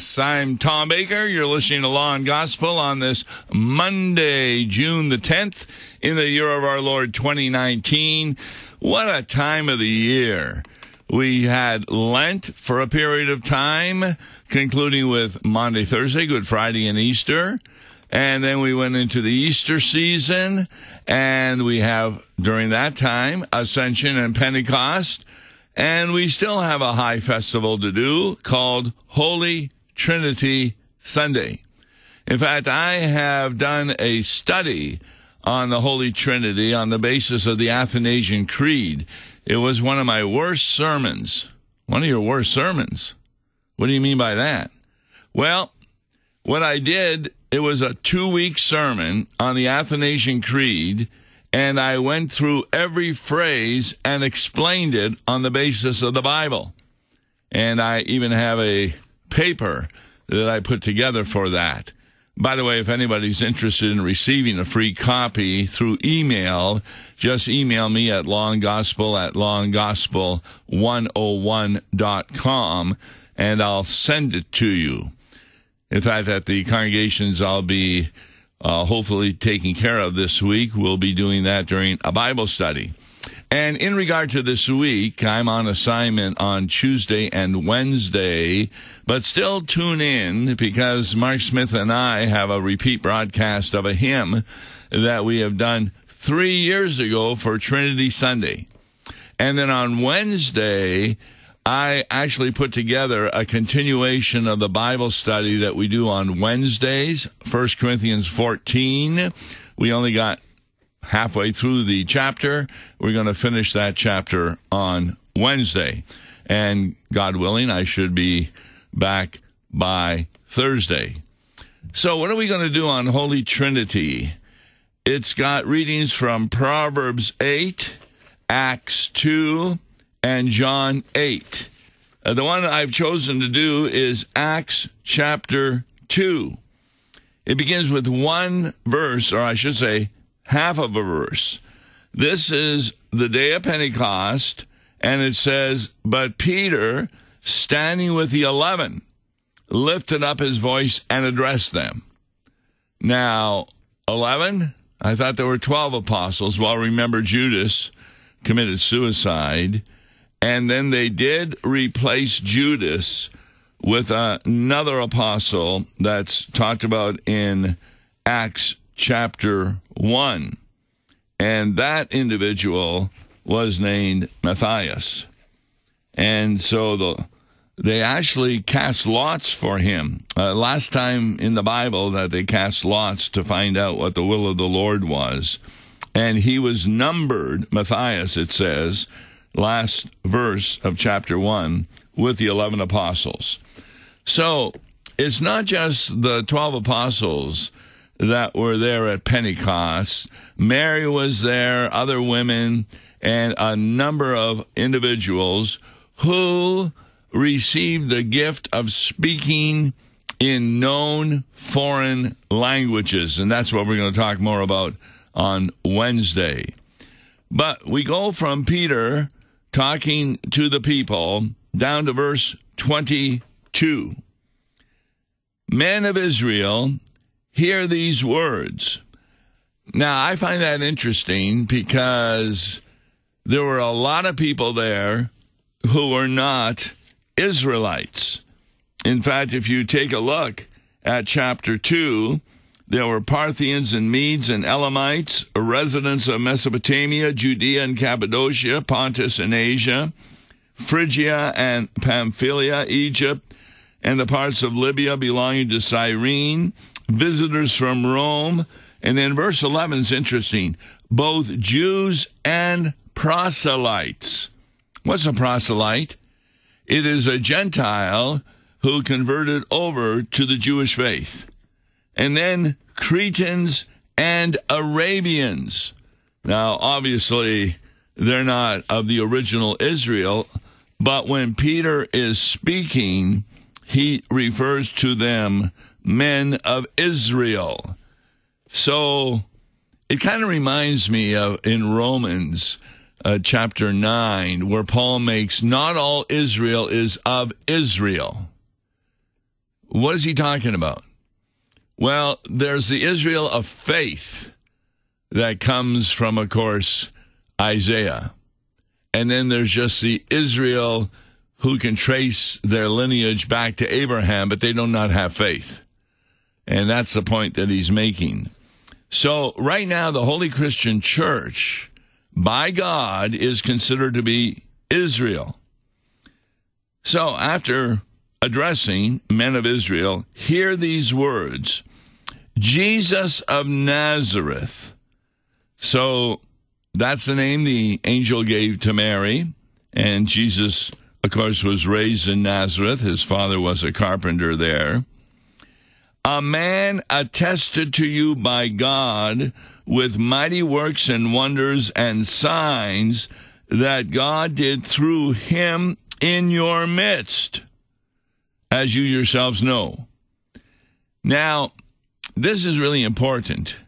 Yes, I'm Tom Baker. You're listening to Law and Gospel on this Monday, June the 10th, in the year of our Lord 2019. What a time of the year. We had Lent for a period of time, concluding with Maundy, Thursday, Good Friday, and Easter. And then we went into the Easter season, and we have, during that time, Ascension and Pentecost. And we still have a high festival to do called Holy Trinity Sunday. In fact, I have done a study on the Holy Trinity on the basis of the Athanasian Creed. It was one of my worst sermons. One of your worst sermons. What do you mean by that? Well, what I did, it was a two week sermon on the Athanasian Creed and I went through every phrase and explained it on the basis of the Bible. And I even have a paper that I put together for that. By the way, if anybody's interested in receiving a free copy through email, just email me at lawandgospel at lawandgospel101.com and I'll send it to you. In fact, at the congregations I'll be uh, hopefully taking care of this week. We'll be doing that during a Bible study. And in regard to this week, I'm on assignment on Tuesday and Wednesday, but still tune in because Mark Smith and I have a repeat broadcast of a hymn that we have done three years ago for Trinity Sunday. And then on Wednesday, I actually put together a continuation of the Bible study that we do on Wednesdays, 1 Corinthians 14. We only got halfway through the chapter. We're going to finish that chapter on Wednesday. And God willing, I should be back by Thursday. So, what are we going to do on Holy Trinity? It's got readings from Proverbs 8, Acts 2, and John 8. Uh, the one I've chosen to do is Acts chapter 2. It begins with one verse, or I should say, half of a verse. This is the day of Pentecost, and it says, But Peter, standing with the eleven, lifted up his voice and addressed them. Now, 11? I thought there were 12 apostles. Well, remember Judas committed suicide. And then they did replace Judas with another apostle that's talked about in Acts chapter 1. And that individual was named Matthias. And so the they actually cast lots for him. Uh, last time in the Bible that they cast lots to find out what the will of the Lord was. And he was numbered, Matthias, it says, last verse of chapter 1 with the 11 apostles. So it's not just the 12 apostles that were there at Pentecost. Mary was there, other women, and a number of individuals who received the gift of speaking in known foreign languages. And that's what we're going to talk more about on Wednesday. But we go from Peter talking to the people down to verse 22. Men of Israel, hear these words. Now, I find that interesting because there were a lot of people there who were not Israelites. In fact, if you take a look at chapter 2, there were Parthians and Medes and Elamites, residents of Mesopotamia, Judea and Cappadocia, Pontus and Asia, Phrygia and Pamphylia, Egypt, and the parts of Libya belonging to Cyrene, visitors from Rome. And then verse 11 is interesting. Both Jews and proselytes. What's a proselyte? It is a Gentile who converted over to the Jewish faith and then Cretans and Arabians. Now, obviously, they're not of the original Israel, but when Peter is speaking, he refers to them men of Israel. So it kind of reminds me of in Romans uh, chapter 9, where Paul makes not all Israel is of Israel What is he talking about? Well, there's the Israel of faith that comes from, of course, Isaiah. And then there's just the Israel who can trace their lineage back to Abraham, but they do not have faith. And that's the point that he's making. So, right now, the Holy Christian Church, by God, is considered to be Israel. So, after addressing men of Israel, hear these words Jesus of Nazareth. So, that's the name the angel gave to Mary. And Jesus, of course, was raised in Nazareth. His father was a carpenter there. A man attested to you by God with mighty works and wonders and signs that God did through him in your midst, as you yourselves know. Now, this is really important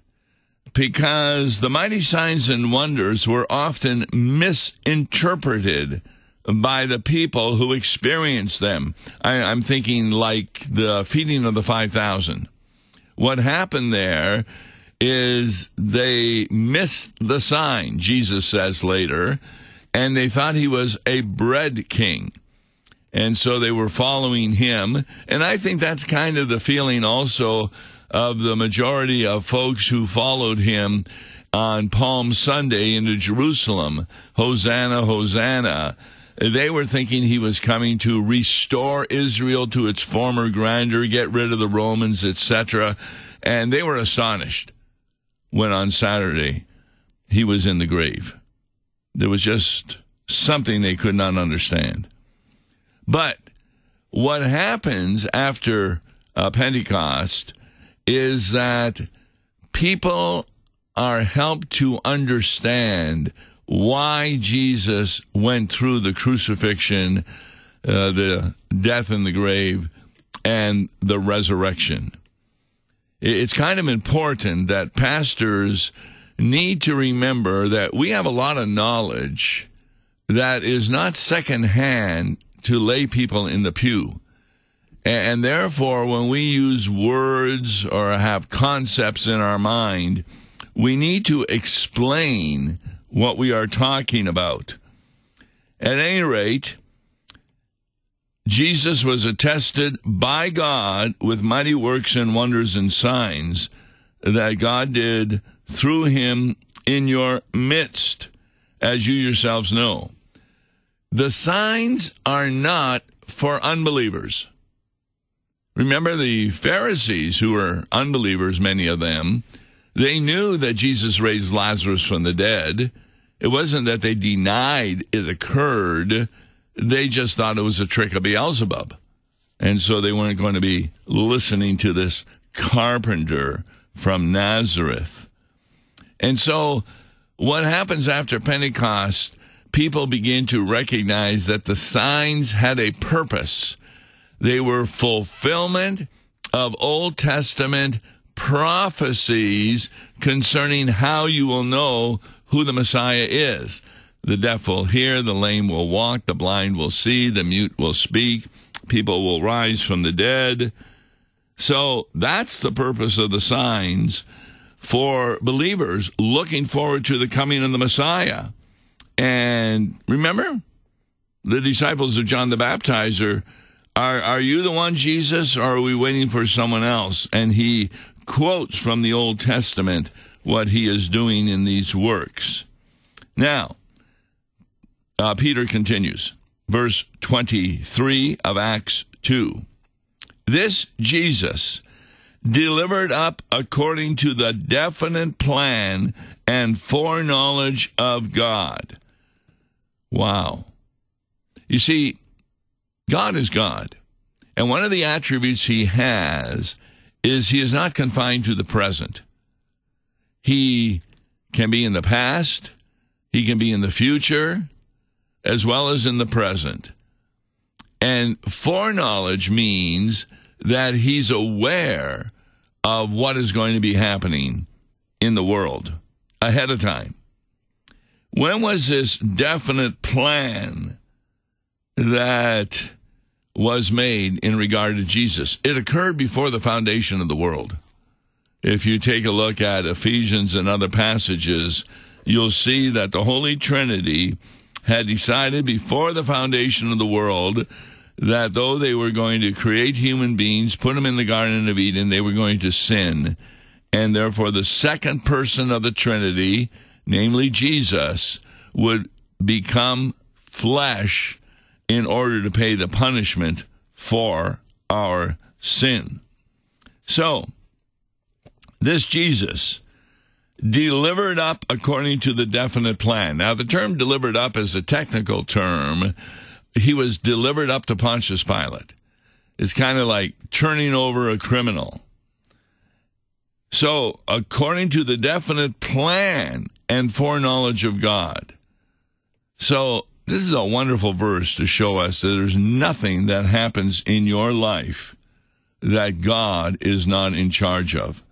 because the mighty signs and wonders were often misinterpreted by the people who experienced them. I, am thinking like the feeding of the 5,000. What happened there is they missed the sign, Jesus says later, and they thought he was a bread king. And so they were following him. And I think that's kind of the feeling also of the majority of folks who followed him on Palm Sunday into Jerusalem. Hosanna, Hosanna. They were thinking he was coming to restore Israel to its former grandeur, get rid of the Romans, etc. And they were astonished when on Saturday he was in the grave. There was just something they could not understand. But what happens after uh, Pentecost is that people are helped to understand why Jesus went through the crucifixion, uh, the death in the grave, and the resurrection. It's kind of important that pastors need to remember that we have a lot of knowledge that is not secondhand to lay people in the pew. And therefore, when we use words or have concepts in our mind, we need to explain what we are talking about. At any rate, Jesus was attested by God with mighty works and wonders and signs that God did through him in your midst, as you yourselves know. The signs are not for unbelievers. Remember the Pharisees, who were unbelievers, many of them, they knew that Jesus raised Lazarus from the dead. It wasn't that they denied it occurred, they just thought it was a trick of Beelzebub. And so they weren't going to be listening to this carpenter from Nazareth. And so what happens after Pentecost, people begin to recognize that the signs had a purpose. They were fulfillment of Old Testament prophecies concerning how you will know who the Messiah is. The deaf will hear, the lame will walk, the blind will see, the mute will speak, people will rise from the dead. So that's the purpose of the signs for believers looking forward to the coming of the Messiah. And remember, the disciples of John the Baptizer are, are you the one, Jesus, or are we waiting for someone else? And he quotes from the Old Testament what he is doing in these works. Now, uh, Peter continues, verse 23 of Acts 2. This Jesus delivered up according to the definite plan and foreknowledge of God. Wow. You see, God is God. And one of the attributes he has is he is not confined to the present. He can be in the past, he can be in the future, as well as in the present. And foreknowledge means that he's aware of what is going to be happening in the world ahead of time. When was this definite plan that was made in regard to Jesus. It occurred before the foundation of the world. If you take a look at Ephesians and other passages, you'll see that the Holy Trinity had decided before the foundation of the world that though they were going to create human beings, put them in the Garden of Eden, they were going to sin. And therefore, the second person of the Trinity, namely Jesus, would become flesh in order to pay the punishment for our sin. So, this Jesus delivered up according to the definite plan. Now, the term delivered up is a technical term. He was delivered up to Pontius Pilate. It's kind of like turning over a criminal. So, according to the definite plan and foreknowledge of God. So, this is a wonderful verse to show us that there's nothing that happens in your life that God is not in charge of,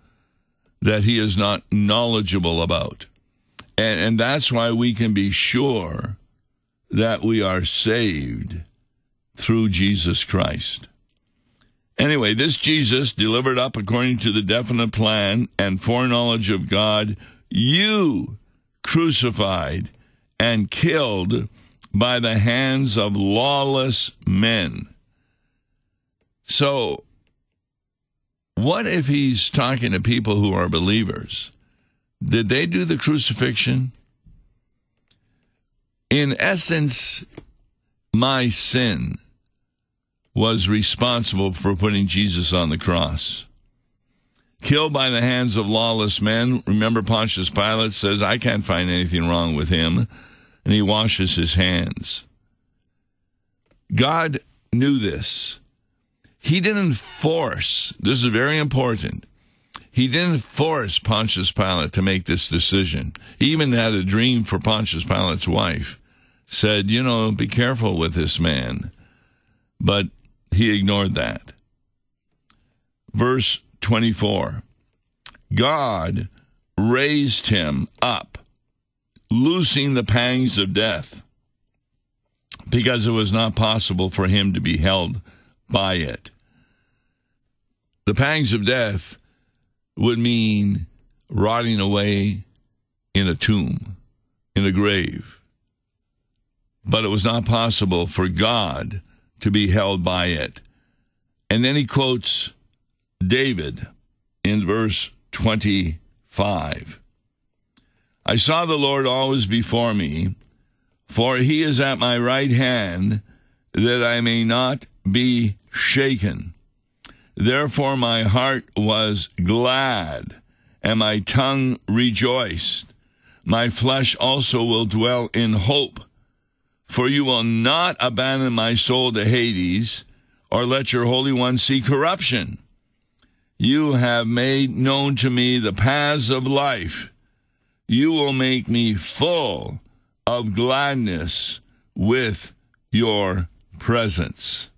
that He is not knowledgeable about. And, and that's why we can be sure that we are saved through Jesus Christ. Anyway, this Jesus, delivered up according to the definite plan and foreknowledge of God, you crucified and killed by the hands of lawless men. So, what if he's talking to people who are believers? Did they do the crucifixion? In essence, my sin was responsible for putting Jesus on the cross. Killed by the hands of lawless men. Remember, Pontius Pilate says, I can't find anything wrong with him and he washes his hands. God knew this. He didn't force, this is very important. He didn't force Pontius Pilate to make this decision. He even had a dream for Pontius Pilate's wife. Said, you know, be careful with this man. But he ignored that. Verse 24 God raised him up loosing the pangs of death because it was not possible for him to be held by it. The pangs of death would mean rotting away in a tomb, in a grave. But it was not possible for God to be held by it. And then he quotes David in verse 25. I saw the Lord always before me, for he is at my right hand, that I may not be shaken. Therefore my heart was glad, and my tongue rejoiced. My flesh also will dwell in hope. For you will not abandon my soul to Hades, or let your Holy One see corruption. You have made known to me the paths of life you will make me full of gladness with your presence.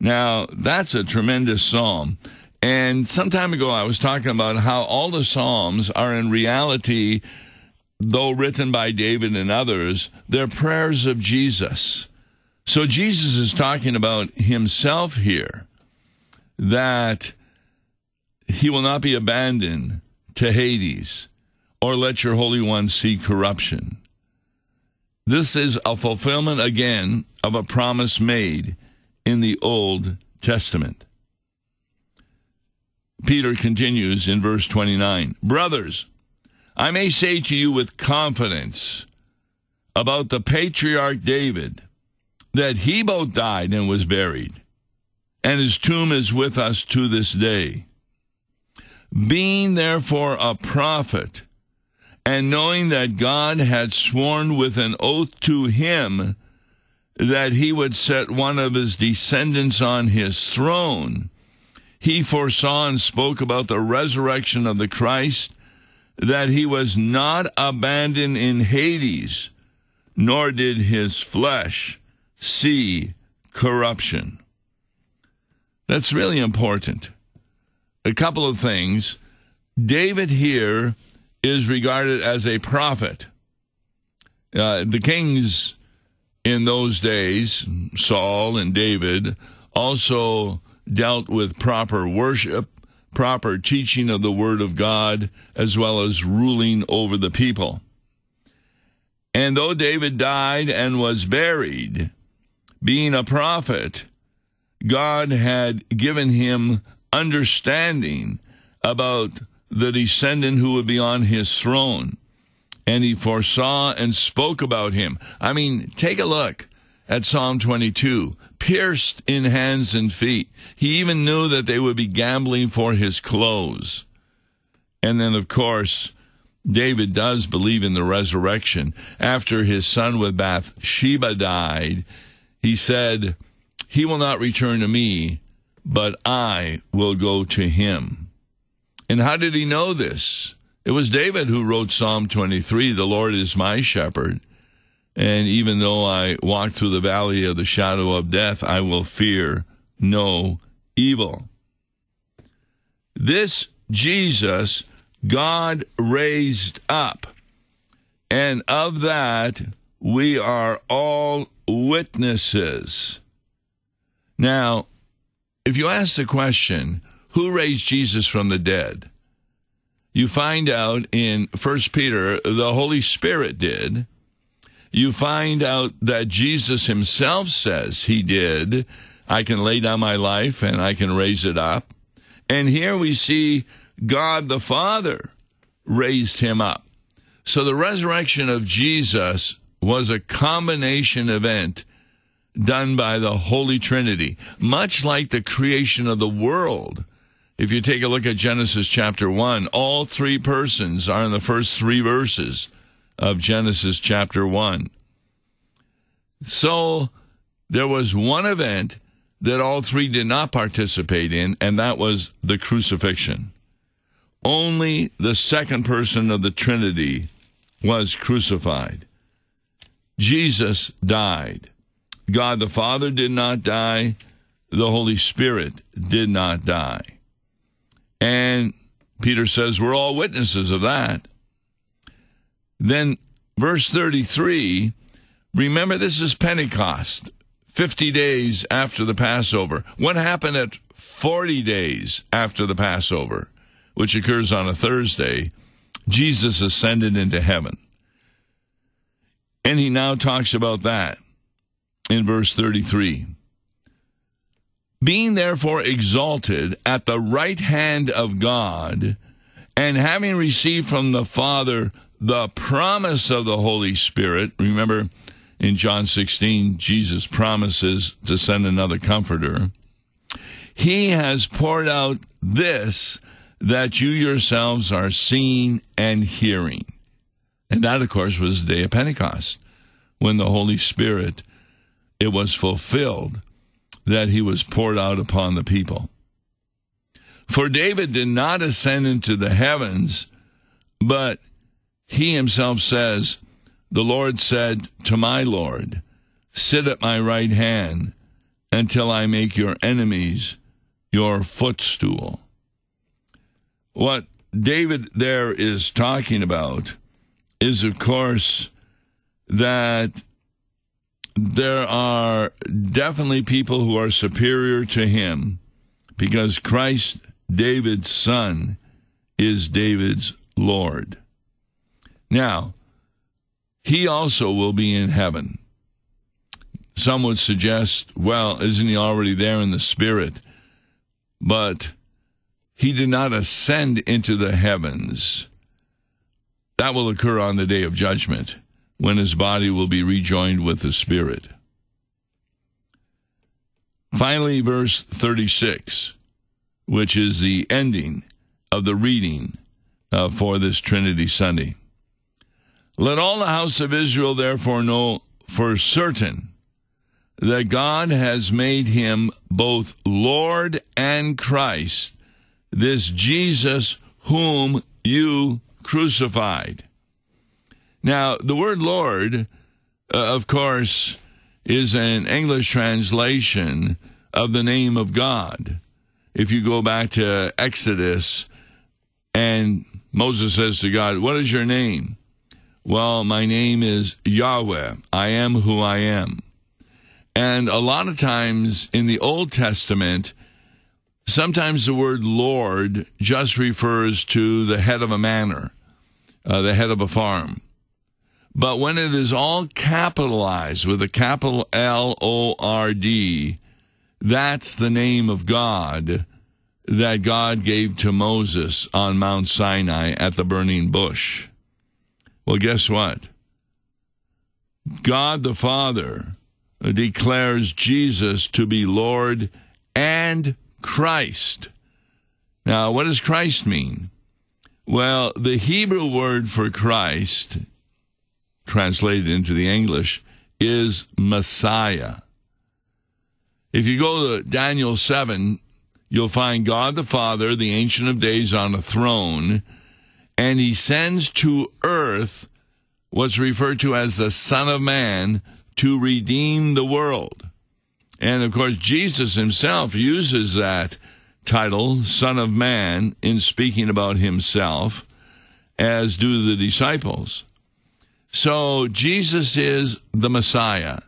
Now, that's a tremendous psalm. And some time ago, I was talking about how all the psalms are in reality, though written by David and others, they're prayers of Jesus. So Jesus is talking about himself here, that he will not be abandoned to Hades or let your Holy One see corruption. This is a fulfillment again of a promise made in the Old Testament. Peter continues in verse 29 Brothers, I may say to you with confidence about the patriarch David that he both died and was buried, and his tomb is with us to this day. Being therefore a prophet, and knowing that God had sworn with an oath to him that he would set one of his descendants on his throne, he foresaw and spoke about the resurrection of the Christ, that he was not abandoned in Hades, nor did his flesh see corruption. That's really important. A couple of things. David here is regarded as a prophet. Uh, the kings in those days, Saul and David, also dealt with proper worship, proper teaching of the Word of God, as well as ruling over the people. And though David died and was buried, being a prophet, God had given him understanding about the descendant who would be on his throne. And he foresaw and spoke about him. I mean, take a look at Psalm 22 pierced in hands and feet. He even knew that they would be gambling for his clothes. And then, of course, David does believe in the resurrection. After his son with Bathsheba died, he said, He will not return to me, but I will go to him. And how did he know this? It was David who wrote Psalm 23 The Lord is my shepherd. And even though I walk through the valley of the shadow of death, I will fear no evil. This Jesus God raised up, and of that we are all witnesses. Now, if you ask the question, who raised Jesus from the dead? You find out in 1 Peter, the Holy Spirit did you find out that Jesus himself says he did. I can lay down my life and I can raise it up. And here we see God the Father raised him up. So the resurrection of Jesus was a combination event done by the Holy Trinity, much like the creation of the world. If you take a look at Genesis chapter 1, all three persons are in the first three verses of Genesis chapter 1. So there was one event that all three did not participate in, and that was the crucifixion. Only the second person of the Trinity was crucified. Jesus died. God the Father did not die. The Holy Spirit did not die. And Peter says we're all witnesses of that. Then, verse 33 remember, this is Pentecost, 50 days after the Passover. What happened at 40 days after the Passover, which occurs on a Thursday? Jesus ascended into heaven. And he now talks about that in verse 33. Being therefore exalted at the right hand of God, and having received from the Father the promise of the Holy Spirit. Remember, in John 16, Jesus promises to send another comforter. He has poured out this that you yourselves are seeing and hearing. And that, of course, was the day of Pentecost, when the Holy Spirit, it was fulfilled that he was poured out upon the people. For David did not ascend into the heavens, but he himself says, The Lord said to my Lord, Sit at my right hand until I make your enemies your footstool. What David there is talking about is, of course, that there are definitely people who are superior to him because Christ, David's son, is David's Lord. Now, he also will be in heaven. Some would suggest, well, isn't he already there in the Spirit? But he did not ascend into the heavens. That will occur on the day of judgment, when his body will be rejoined with the Spirit. Finally, verse 36, which is the ending of the reading uh, for this Trinity Sunday. Let all the house of Israel therefore know for certain that God has made him both Lord and Christ, this Jesus whom you crucified. Now, the word Lord, uh, of course, is an English translation of the name of God. If you go back to Exodus and Moses says to God, What is your name? Well, my name is Yahweh. I am who I am. And a lot of times in the Old Testament, sometimes the word Lord just refers to the head of a manor, uh, the head of a farm. But when it is all capitalized with a capital L O R D, that's the name of God that God gave to Moses on Mount Sinai at the burning bush. Well, guess what? God the Father declares Jesus to be Lord and Christ. Now, what does Christ mean? Well, the Hebrew word for Christ, translated into the English, is Messiah. If you go to Daniel 7, you'll find God the Father, the Ancient of Days, on a throne, and he sends to earth what's referred to as the Son of Man to redeem the world. And of course, Jesus himself uses that title, Son of Man, in speaking about himself, as do the disciples. So Jesus is the Messiah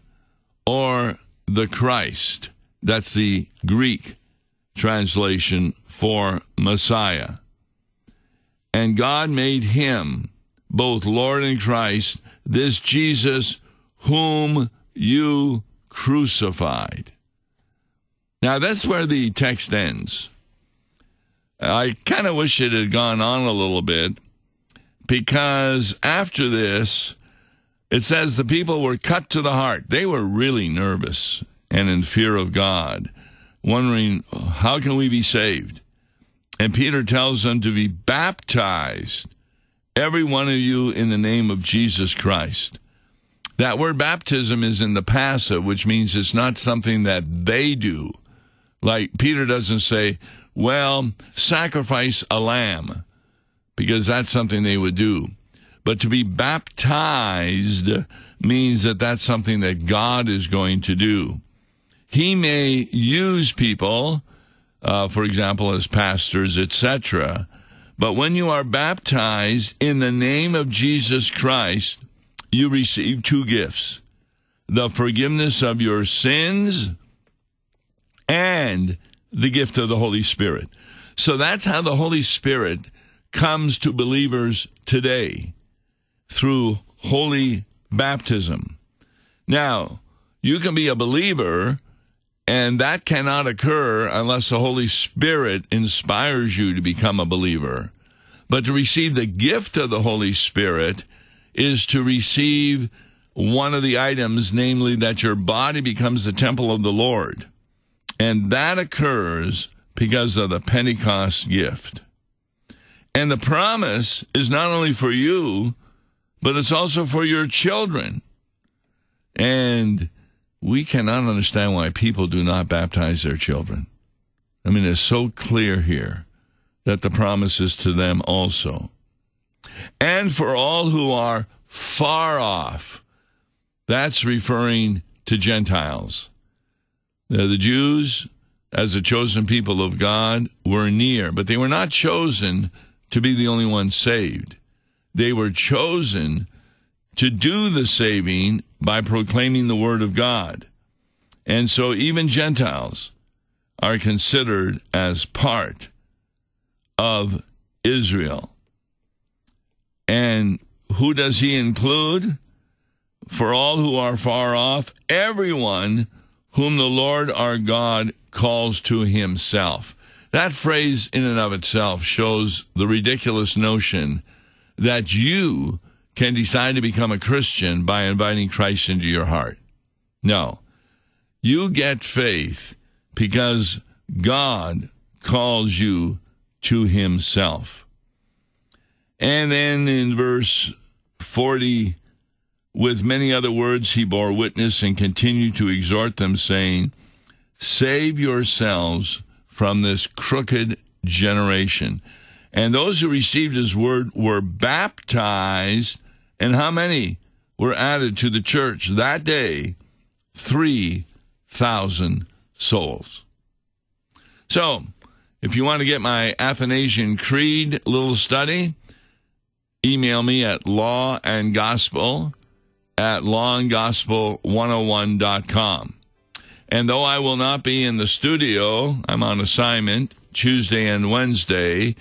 or the Christ. That's the Greek translation for Messiah. And God made him both Lord and Christ, this Jesus whom you crucified. Now that's where the text ends. I kind of wish it had gone on a little bit because after this, it says the people were cut to the heart. They were really nervous and in fear of God, wondering, how can we be saved? And Peter tells them to be baptized, every one of you, in the name of Jesus Christ. That word baptism is in the passive, which means it's not something that they do. Like Peter doesn't say, well, sacrifice a lamb, because that's something they would do. But to be baptized means that that's something that God is going to do. He may use people, uh, for example, as pastors, etc. But when you are baptized in the name of Jesus Christ, you receive two gifts the forgiveness of your sins and the gift of the Holy Spirit. So that's how the Holy Spirit comes to believers today through holy baptism. Now, you can be a believer, and that cannot occur unless the Holy Spirit inspires you to become a believer. But to receive the gift of the Holy Spirit is to receive one of the items, namely that your body becomes the temple of the Lord. And that occurs because of the Pentecost gift. And the promise is not only for you, but it's also for your children. And we cannot understand why people do not baptize their children. I mean, it's so clear here that the promise is to them also and for all who are far off. That's referring to Gentiles. Now, the Jews, as the chosen people of God, were near, but they were not chosen to be the only ones saved. They were chosen to do the saving by proclaiming the word of God. And so even Gentiles are considered as part of Israel. And who does he include? For all who are far off, everyone whom the Lord our God calls to himself. That phrase, in and of itself, shows the ridiculous notion that you can decide to become a Christian by inviting Christ into your heart. No. You get faith because God calls you to himself. And then in verse 40, with many other words, he bore witness and continued to exhort them, saying, Save yourselves from this crooked generation. And those who received his word were baptized. And how many were added to the church that day? 3,000 souls. So, if you want to get my Athanasian Creed little study, email me at law and gospel at lawandgospel101.com. And though I will not be in the studio, I'm on assignment Tuesday and Wednesday.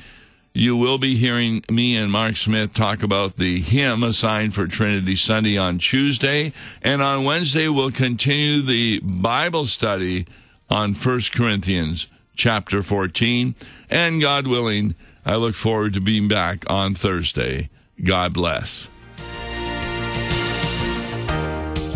You will be hearing me and Mark Smith talk about the hymn assigned for Trinity Sunday on Tuesday. And on Wednesday, we'll continue the Bible study on 1 Corinthians chapter 14. And God willing, I look forward to being back on Thursday. God bless.